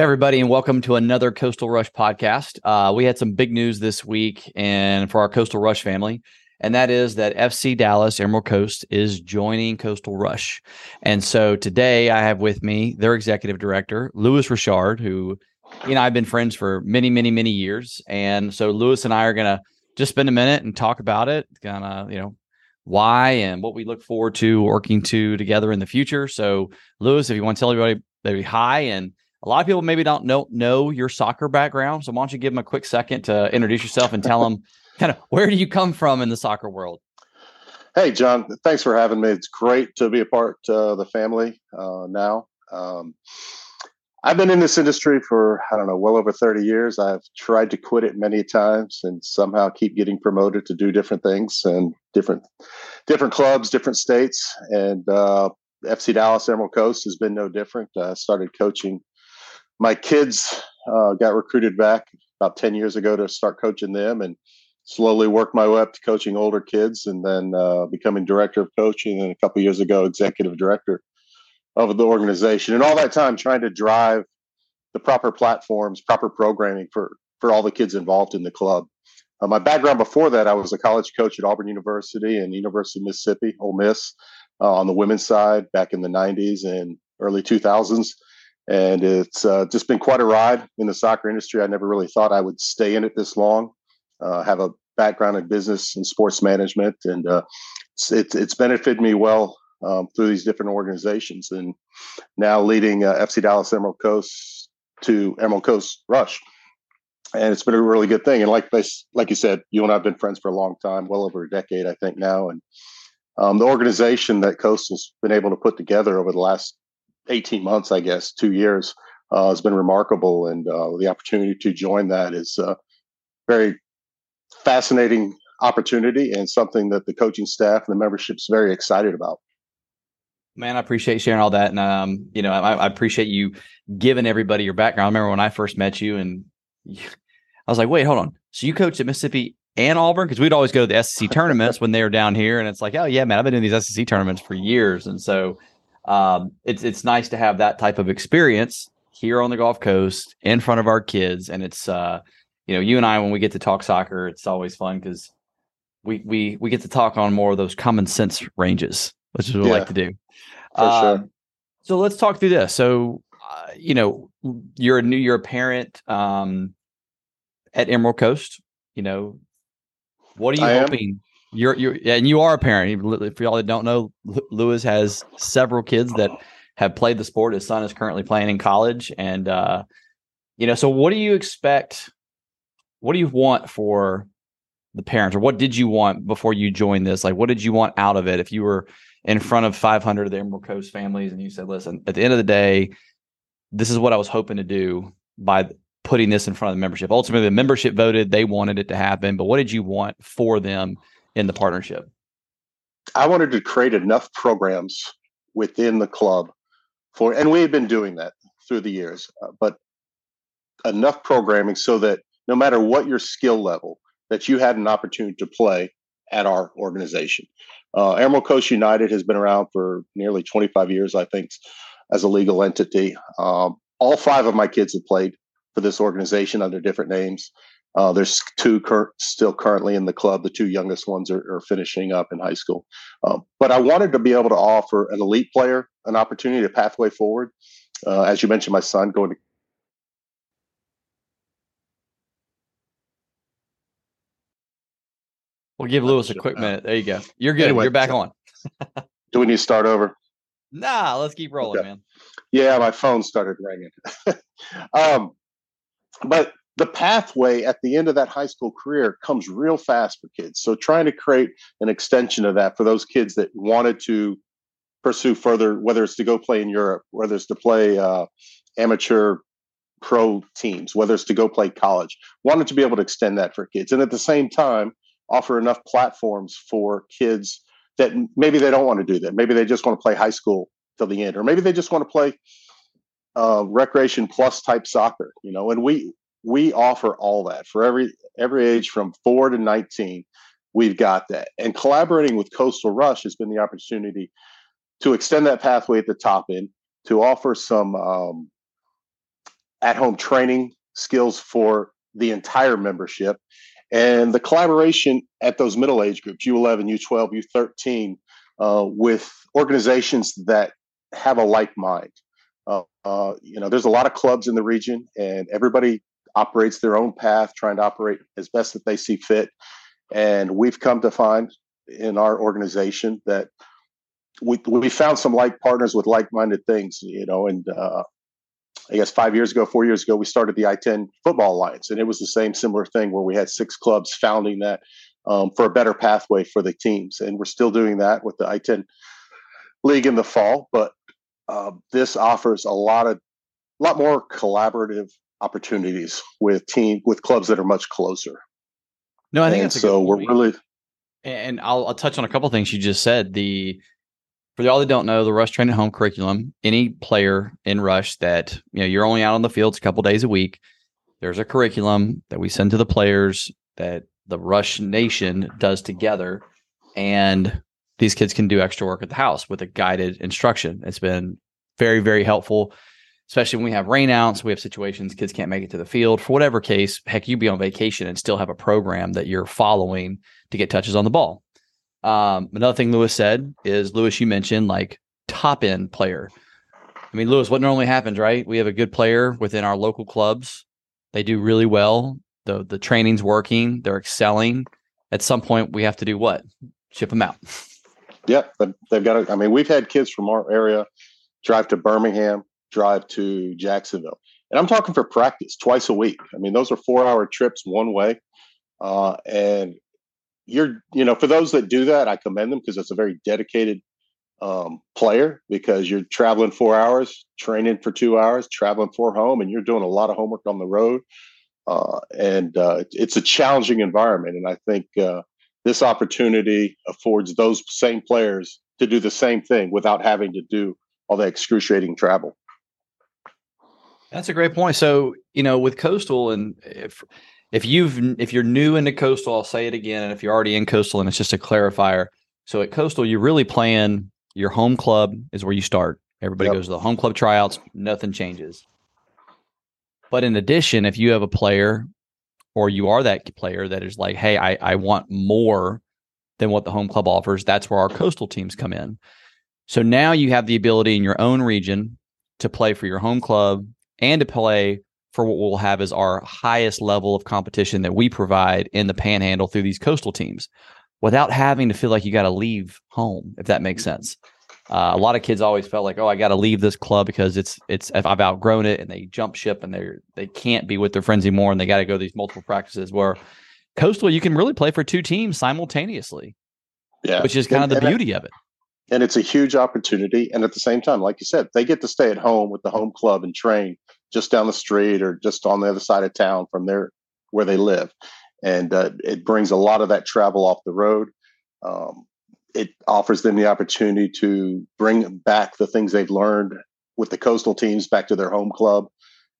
everybody, and welcome to another Coastal Rush podcast. Uh, we had some big news this week, and for our Coastal Rush family, and that is that FC Dallas Emerald Coast is joining Coastal Rush. And so today, I have with me their executive director, Louis Richard, who you know I've been friends for many, many, many years, and so Louis and I are gonna just spend a minute and talk about it, kind of you know why and what we look forward to working to together in the future. So, Louis, if you want to tell everybody, maybe hi and a lot of people maybe don't know know your soccer background. So why don't you give them a quick second to introduce yourself and tell them kind of where do you come from in the soccer world? Hey, John, thanks for having me. It's great to be a part of the family uh, now. Um, I've been in this industry for, I don't know, well over 30 years. I've tried to quit it many times and somehow keep getting promoted to do different things and different different clubs, different states. And uh, FC Dallas Emerald Coast has been no different. I started coaching my kids uh, got recruited back about 10 years ago to start coaching them and slowly worked my way up to coaching older kids and then uh, becoming director of coaching and a couple years ago executive director of the organization and all that time trying to drive the proper platforms proper programming for for all the kids involved in the club. Uh, my background before that i was a college coach at auburn university and university of mississippi ole miss uh, on the women's side back in the 90s and early 2000s and it's uh, just been quite a ride in the soccer industry. I never really thought I would stay in it this long. Uh, have a background in business and sports management, and uh, it's, it's, it's benefited me well um, through these different organizations. And now leading uh, FC Dallas Emerald Coast to Emerald Coast Rush, and it's been a really good thing. And like like you said, you and I have been friends for a long time, well over a decade, I think now, and um, the organization that Coastal's been able to put together over the last 18 months, I guess, two years, uh, has been remarkable. And uh, the opportunity to join that is a uh, very fascinating opportunity and something that the coaching staff and the membership is very excited about. Man, I appreciate sharing all that, and um, you know, I, I, appreciate you giving everybody your background. I remember when I first met you, and I was like, "Wait, hold on. So you coached at Mississippi and Auburn because we'd always go to the SEC tournaments when they were down here, and it's like, oh yeah, man, I've been doing these SEC tournaments for years, and so um, it's it's nice to have that type of experience here on the Gulf Coast in front of our kids, and it's uh, you know, you and I when we get to talk soccer, it's always fun because we we we get to talk on more of those common sense ranges, which is what yeah, we like to do. For um, sure. So let's talk through this. So, uh, you know, you're a new, you're a parent um, at Emerald Coast. You know, what are you I hoping? Am you're you're and you are a parent. For y'all that don't know, Louis has several kids that have played the sport. His son is currently playing in college, and uh, you know. So, what do you expect? What do you want for the parents, or what did you want before you joined this? Like, what did you want out of it? If you were in front of 500 of the Emerald Coast families, and you said, "Listen, at the end of the day, this is what I was hoping to do by putting this in front of the membership." Ultimately, the membership voted; they wanted it to happen. But what did you want for them? In the partnership? I wanted to create enough programs within the club for, and we had been doing that through the years, uh, but enough programming so that no matter what your skill level, that you had an opportunity to play at our organization. Uh, Emerald Coast United has been around for nearly 25 years, I think, as a legal entity. Um, all five of my kids have played for this organization under different names. Uh, there's two cur- still currently in the club. The two youngest ones are, are finishing up in high school. Um, but I wanted to be able to offer an elite player an opportunity, a pathway forward. Uh, as you mentioned, my son going to. We'll give Louis a quick minute. There you go. You're good. Anyway, You're back on. do we need to start over? Nah, let's keep rolling, okay. man. Yeah, my phone started ringing. um, but the pathway at the end of that high school career comes real fast for kids. So trying to create an extension of that for those kids that wanted to pursue further, whether it's to go play in Europe, whether it's to play uh, amateur pro teams, whether it's to go play college, wanted to be able to extend that for kids. And at the same time, offer enough platforms for kids that maybe they don't want to do that. Maybe they just want to play high school till the end, or maybe they just want to play uh, recreation plus type soccer, you know, and we, we offer all that for every every age from four to 19 we've got that and collaborating with coastal rush has been the opportunity to extend that pathway at the top end to offer some um, at home training skills for the entire membership. And the collaboration at those middle age groups, U11, U12, U13, uh, with organizations that have a like mind. Uh, uh, you know, there's a lot of clubs in the region, and everybody operates their own path, trying to operate as best that they see fit. And we've come to find in our organization that we we found some like partners with like-minded things, you know, and uh, I guess five years ago, four years ago, we started the I-10 Football Alliance, and it was the same similar thing where we had six clubs founding that um, for a better pathway for the teams, and we're still doing that with the I-10 League in the fall. But uh, this offers a lot of, a lot more collaborative opportunities with team with clubs that are much closer. No, I think and so. we're really, and I'll, I'll touch on a couple things you just said. The for y'all that don't know, the Rush Training Home curriculum, any player in Rush that, you know, you're only out on the fields a couple days a week, there's a curriculum that we send to the players that the Rush Nation does together. And these kids can do extra work at the house with a guided instruction. It's been very, very helpful, especially when we have rainouts, we have situations kids can't make it to the field for whatever case. Heck, you be on vacation and still have a program that you're following to get touches on the ball. Um, another thing Louis said is Louis, you mentioned like top end player. I mean, Louis, what normally happens, right? We have a good player within our local clubs. They do really well. The the training's working. They're excelling. At some point, we have to do what? Ship them out. Yeah, they've got. To, I mean, we've had kids from our area drive to Birmingham, drive to Jacksonville, and I'm talking for practice twice a week. I mean, those are four hour trips one way, uh, and you're you know for those that do that i commend them because it's a very dedicated um, player because you're traveling four hours training for two hours traveling for home and you're doing a lot of homework on the road. Uh, and uh, it's a challenging environment and i think uh, this opportunity affords those same players to do the same thing without having to do all that excruciating travel that's a great point. So you know with coastal and if if you've if you're new into coastal i'll say it again and if you're already in coastal and it's just a clarifier. So at coastal you're really playing your home club is where you start. Everybody yep. goes to the home club tryouts nothing changes. But in addition if you have a player or you are that player that is like hey i, I want more than what the home club offers that's where our coastal teams come in. So now you have the ability in your own region to play for your home club and to play for what we'll have as our highest level of competition that we provide in the panhandle through these coastal teams without having to feel like you got to leave home, if that makes sense. Uh, a lot of kids always felt like, oh, I got to leave this club because it's it's if I've outgrown it, and they jump ship and they they can't be with their friends anymore, and they got to go these multiple practices. Where coastal, you can really play for two teams simultaneously, yeah, which is kind and, of the beauty of it. And it's a huge opportunity, and at the same time, like you said, they get to stay at home with the home club and train just down the street or just on the other side of town from their where they live, and uh, it brings a lot of that travel off the road. Um, it offers them the opportunity to bring back the things they've learned with the coastal teams back to their home club,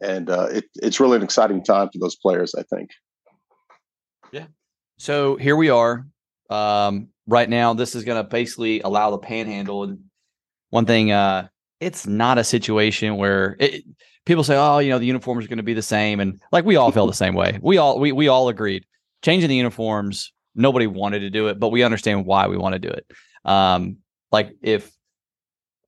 and uh, it, it's really an exciting time for those players. I think. Yeah. So here we are. Um, right now, this is going to basically allow the panhandle. And one thing, uh, it's not a situation where it, people say, "Oh, you know, the uniforms are going to be the same," and like we all feel the same way. We all we we all agreed changing the uniforms. Nobody wanted to do it, but we understand why we want to do it. Um, like if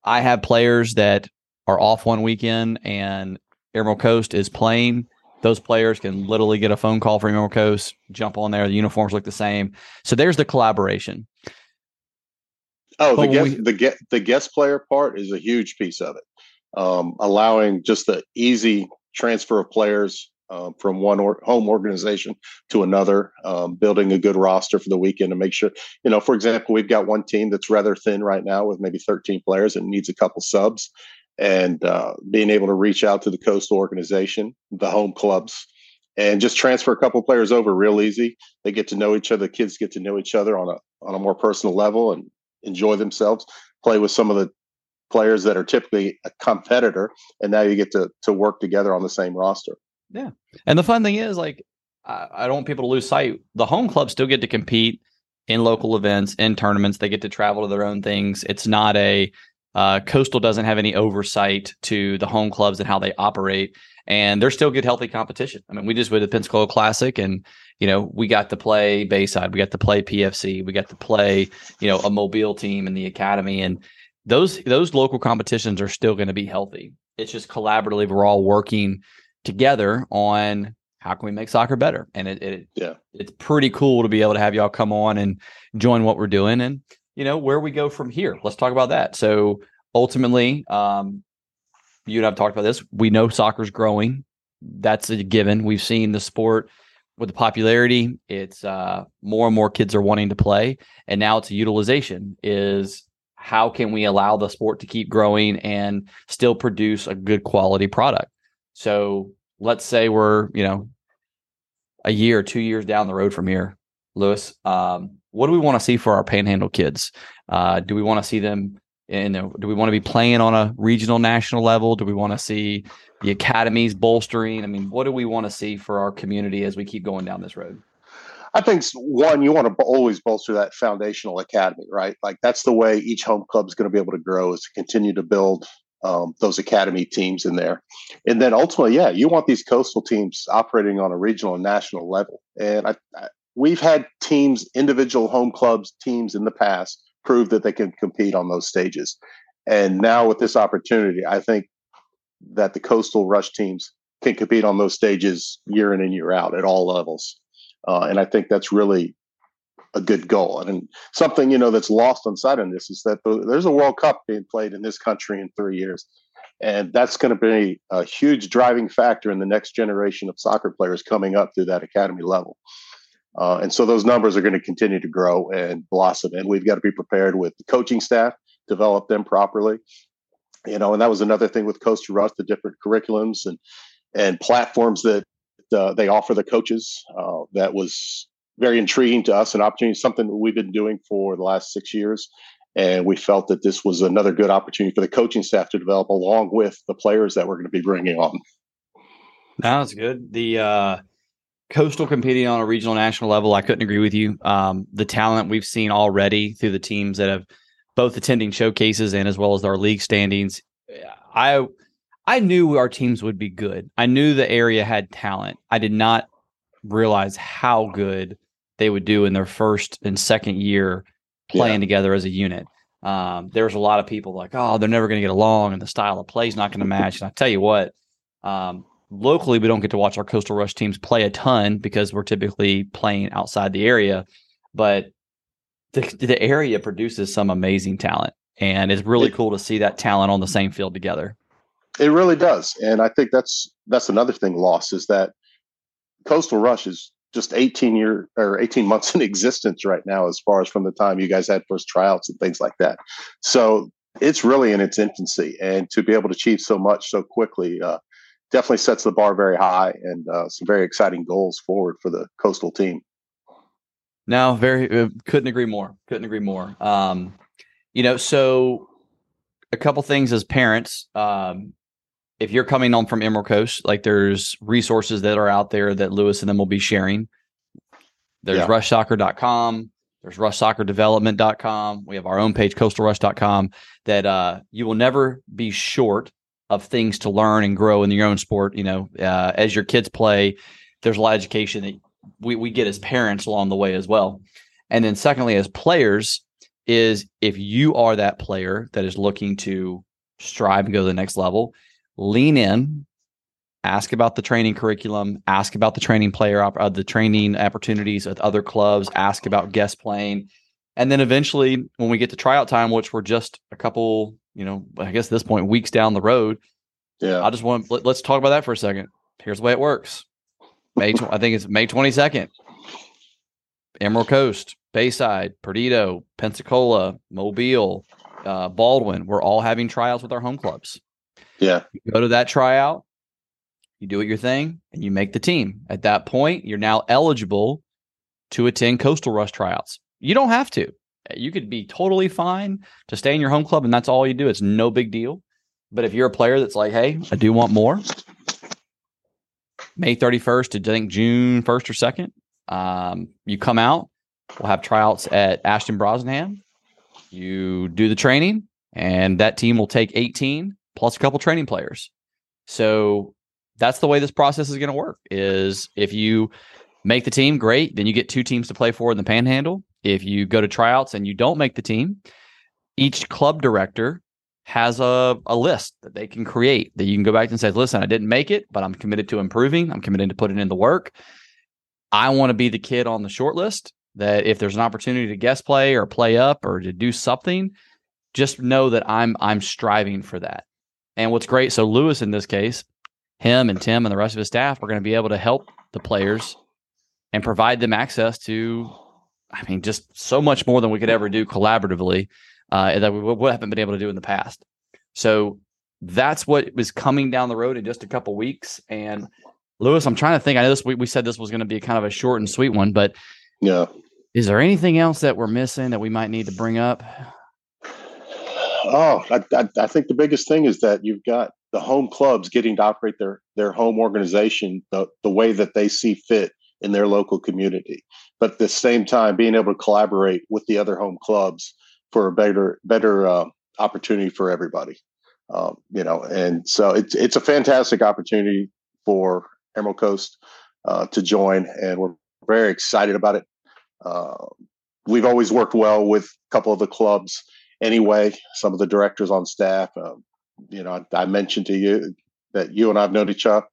I have players that are off one weekend and Emerald Coast is playing, those players can literally get a phone call from Emerald Coast, jump on there. The uniforms look the same. So there's the collaboration. Oh, the guest, we, the get the guest player part is a huge piece of it um, allowing just the easy transfer of players um, from one or home organization to another, um, building a good roster for the weekend to make sure, you know, for example, we've got one team that's rather thin right now with maybe 13 players and needs a couple subs. And uh, being able to reach out to the coastal organization, the home clubs, and just transfer a couple players over real easy. They get to know each other. The kids get to know each other on a on a more personal level and enjoy themselves. Play with some of the players that are typically a competitor, and now you get to to work together on the same roster. Yeah, and the fun thing is, like, I, I don't want people to lose sight. The home clubs still get to compete in local events, in tournaments. They get to travel to their own things. It's not a Uh, Coastal doesn't have any oversight to the home clubs and how they operate, and they're still good, healthy competition. I mean, we just went to the Pensacola Classic, and you know, we got to play Bayside, we got to play PFC, we got to play, you know, a Mobile team in the academy, and those those local competitions are still going to be healthy. It's just collaboratively, we're all working together on how can we make soccer better, and it, it yeah, it's pretty cool to be able to have y'all come on and join what we're doing, and you know where we go from here. Let's talk about that. So ultimately, um, you and I've talked about this. We know soccer's growing. That's a given. We've seen the sport with the popularity. It's uh, more and more kids are wanting to play, and now it's a utilization. Is how can we allow the sport to keep growing and still produce a good quality product? So let's say we're you know a year, two years down the road from here, Louis. Um, what do we want to see for our Panhandle kids? Uh, do we want to see them and do we want to be playing on a regional national level? Do we want to see the academies bolstering? I mean what do we want to see for our community as we keep going down this road? I think one you want to always bolster that foundational academy right? Like that's the way each home club is going to be able to grow is to continue to build um, those academy teams in there. And then ultimately yeah you want these coastal teams operating on a regional and national level. And I, I we've had teams individual home clubs teams in the past prove that they can compete on those stages. And now with this opportunity, I think that the coastal rush teams can compete on those stages year in and year out at all levels. Uh, and I think that's really a good goal. And something, you know, that's lost on sight in this is that there's a World Cup being played in this country in three years. And that's going to be a huge driving factor in the next generation of soccer players coming up through that academy level. Uh, and so those numbers are going to continue to grow and blossom. And we've got to be prepared with the coaching staff, develop them properly. You know, and that was another thing with Coastal Rush, the different curriculums and and platforms that uh, they offer the coaches. Uh, that was very intriguing to us, an opportunity, something that we've been doing for the last six years. And we felt that this was another good opportunity for the coaching staff to develop along with the players that we're going to be bringing on. That's good. The uh, Coastal competing on a regional national level, I couldn't agree with you. Um, the talent we've seen already through the teams that have both attending showcases and as well as our league standings, I I knew our teams would be good. I knew the area had talent. I did not realize how good they would do in their first and second year playing yeah. together as a unit. Um, there was a lot of people like, oh, they're never going to get along, and the style of play is not going to match. And I tell you what, um, locally we don't get to watch our coastal rush teams play a ton because we're typically playing outside the area but the, the area produces some amazing talent and it's really it, cool to see that talent on the same field together. It really does and i think that's that's another thing lost is that coastal rush is just 18 year or 18 months in existence right now as far as from the time you guys had first tryouts and things like that. So it's really in its infancy and to be able to achieve so much so quickly uh, definitely sets the bar very high and uh, some very exciting goals forward for the coastal team. No, very uh, couldn't agree more. Couldn't agree more. Um, you know, so a couple things as parents. Um, if you're coming on from Emerald Coast, like there's resources that are out there that Louis and them will be sharing. There's yeah. rushsoccer.com. There's rushsoccerdevelopment.com. We have our own page, coastalrush.com, that uh, you will never be short of things to learn and grow in your own sport. You know, uh, as your kids play, there's a lot of education that we, we get as parents along the way as well. And then secondly, as players, is if you are that player that is looking to strive and go to the next level, lean in, ask about the training curriculum, ask about the training player, uh, the training opportunities at other clubs, ask about guest playing. And then eventually, when we get to tryout time, which we're just a couple you know, I guess at this point, weeks down the road. Yeah. I just want let, us talk about that for a second. Here's the way it works. May, I think it's May 22nd. Emerald Coast, Bayside, Perdido, Pensacola, Mobile, uh, Baldwin. We're all having tryouts with our home clubs. Yeah. You go to that tryout, you do it your thing, and you make the team. At that point, you're now eligible to attend Coastal Rush tryouts. You don't have to. You could be totally fine to stay in your home club and that's all you do. It's no big deal. But if you're a player that's like, hey, I do want more, May 31st to I think June 1st or 2nd, um, you come out. We'll have tryouts at Ashton Brosnaham. You do the training, and that team will take 18 plus a couple training players. So that's the way this process is going to work. Is if you make the team, great, then you get two teams to play for in the Panhandle. If you go to tryouts and you don't make the team, each club director has a, a list that they can create that you can go back and say, listen, I didn't make it, but I'm committed to improving. I'm committed to putting in the work. I want to be the kid on the short list that if there's an opportunity to guest play or play up or to do something, just know that I'm I'm striving for that. And what's great, so Louis in this case, him and Tim and the rest of his staff are going to be able to help the players and provide them access to, I mean, just so much more than we could ever do collaboratively uh, that we, we haven't been able to do in the past. So that's what was coming down the road in just a couple weeks. And Louis, I'm trying to think. I know this we, we said this was going to be kind of a short and sweet one, but yeah, is there anything else that we're missing that we might need to bring up? Oh, I, I, I think the biggest thing is that you've got the home clubs getting to operate their their home organization the, the way that they see fit in their local community, but at the same time being able to collaborate with the other home clubs for a better better uh, opportunity for everybody. Um, you know, and so it's it's a fantastic opportunity for Emerald Coast uh, to join, and we're very excited about it. Uh, we've always worked well with a couple of the clubs anyway. Some of the directors on staff. Um, you know, I, I, mentioned to you that you and I've known each other.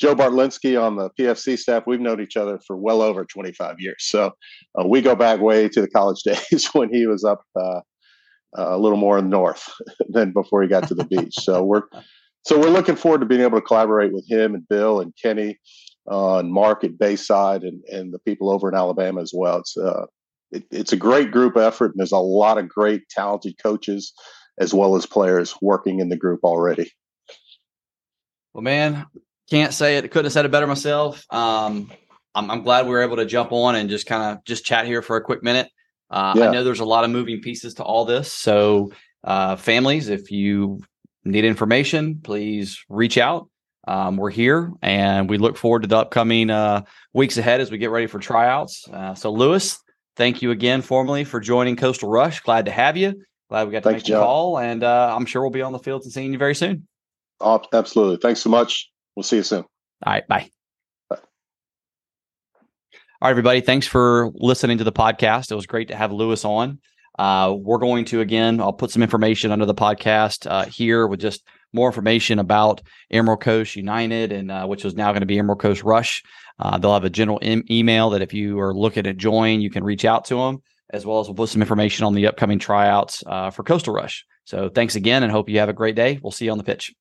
Joe Bartlinski on the PFC staff, we've known each other for well over 25 years. So uh, we go back way to the college days when he was up uh, a little more in the north than before he got to the beach. So we're so we're looking forward to being able to collaborate with him and Bill and Kenny uh, and Mark at Bayside and, and the people over in Alabama as well. It's uh, it, it's a great group effort, and there's a lot of great, talented coaches as well as players working in the group already. Well, man, can't say it. Couldn't have said it better myself. Um, I'm, I'm, glad we were able to jump on and just kind of just chat here for a quick minute. Uh, yeah. I know there's a lot of moving pieces to all this. So, uh, families, if you need information, please reach out. Um, we're here and we look forward to the upcoming uh, weeks ahead as we get ready for tryouts. Uh, so, Louis, thank you again formally for joining Coastal Rush. Glad to have you. Glad we got to Thanks, make the call, and uh, I'm sure we'll be on the field and seeing you very soon. Absolutely. Thanks so much. We'll see you soon. All right. Bye. All right, everybody. Thanks for listening to the podcast. It was great to have Louis on. Uh, we're going to again. I'll put some information under the podcast uh, here with just more information about Emerald Coast United, and uh, which is now going to be Emerald Coast Rush. Uh, they'll have a general em- email that if you are looking to join, you can reach out to them, as well as we'll put some information on the upcoming tryouts uh, for Coastal Rush. So thanks again, and hope you have a great day. We'll see you on the pitch.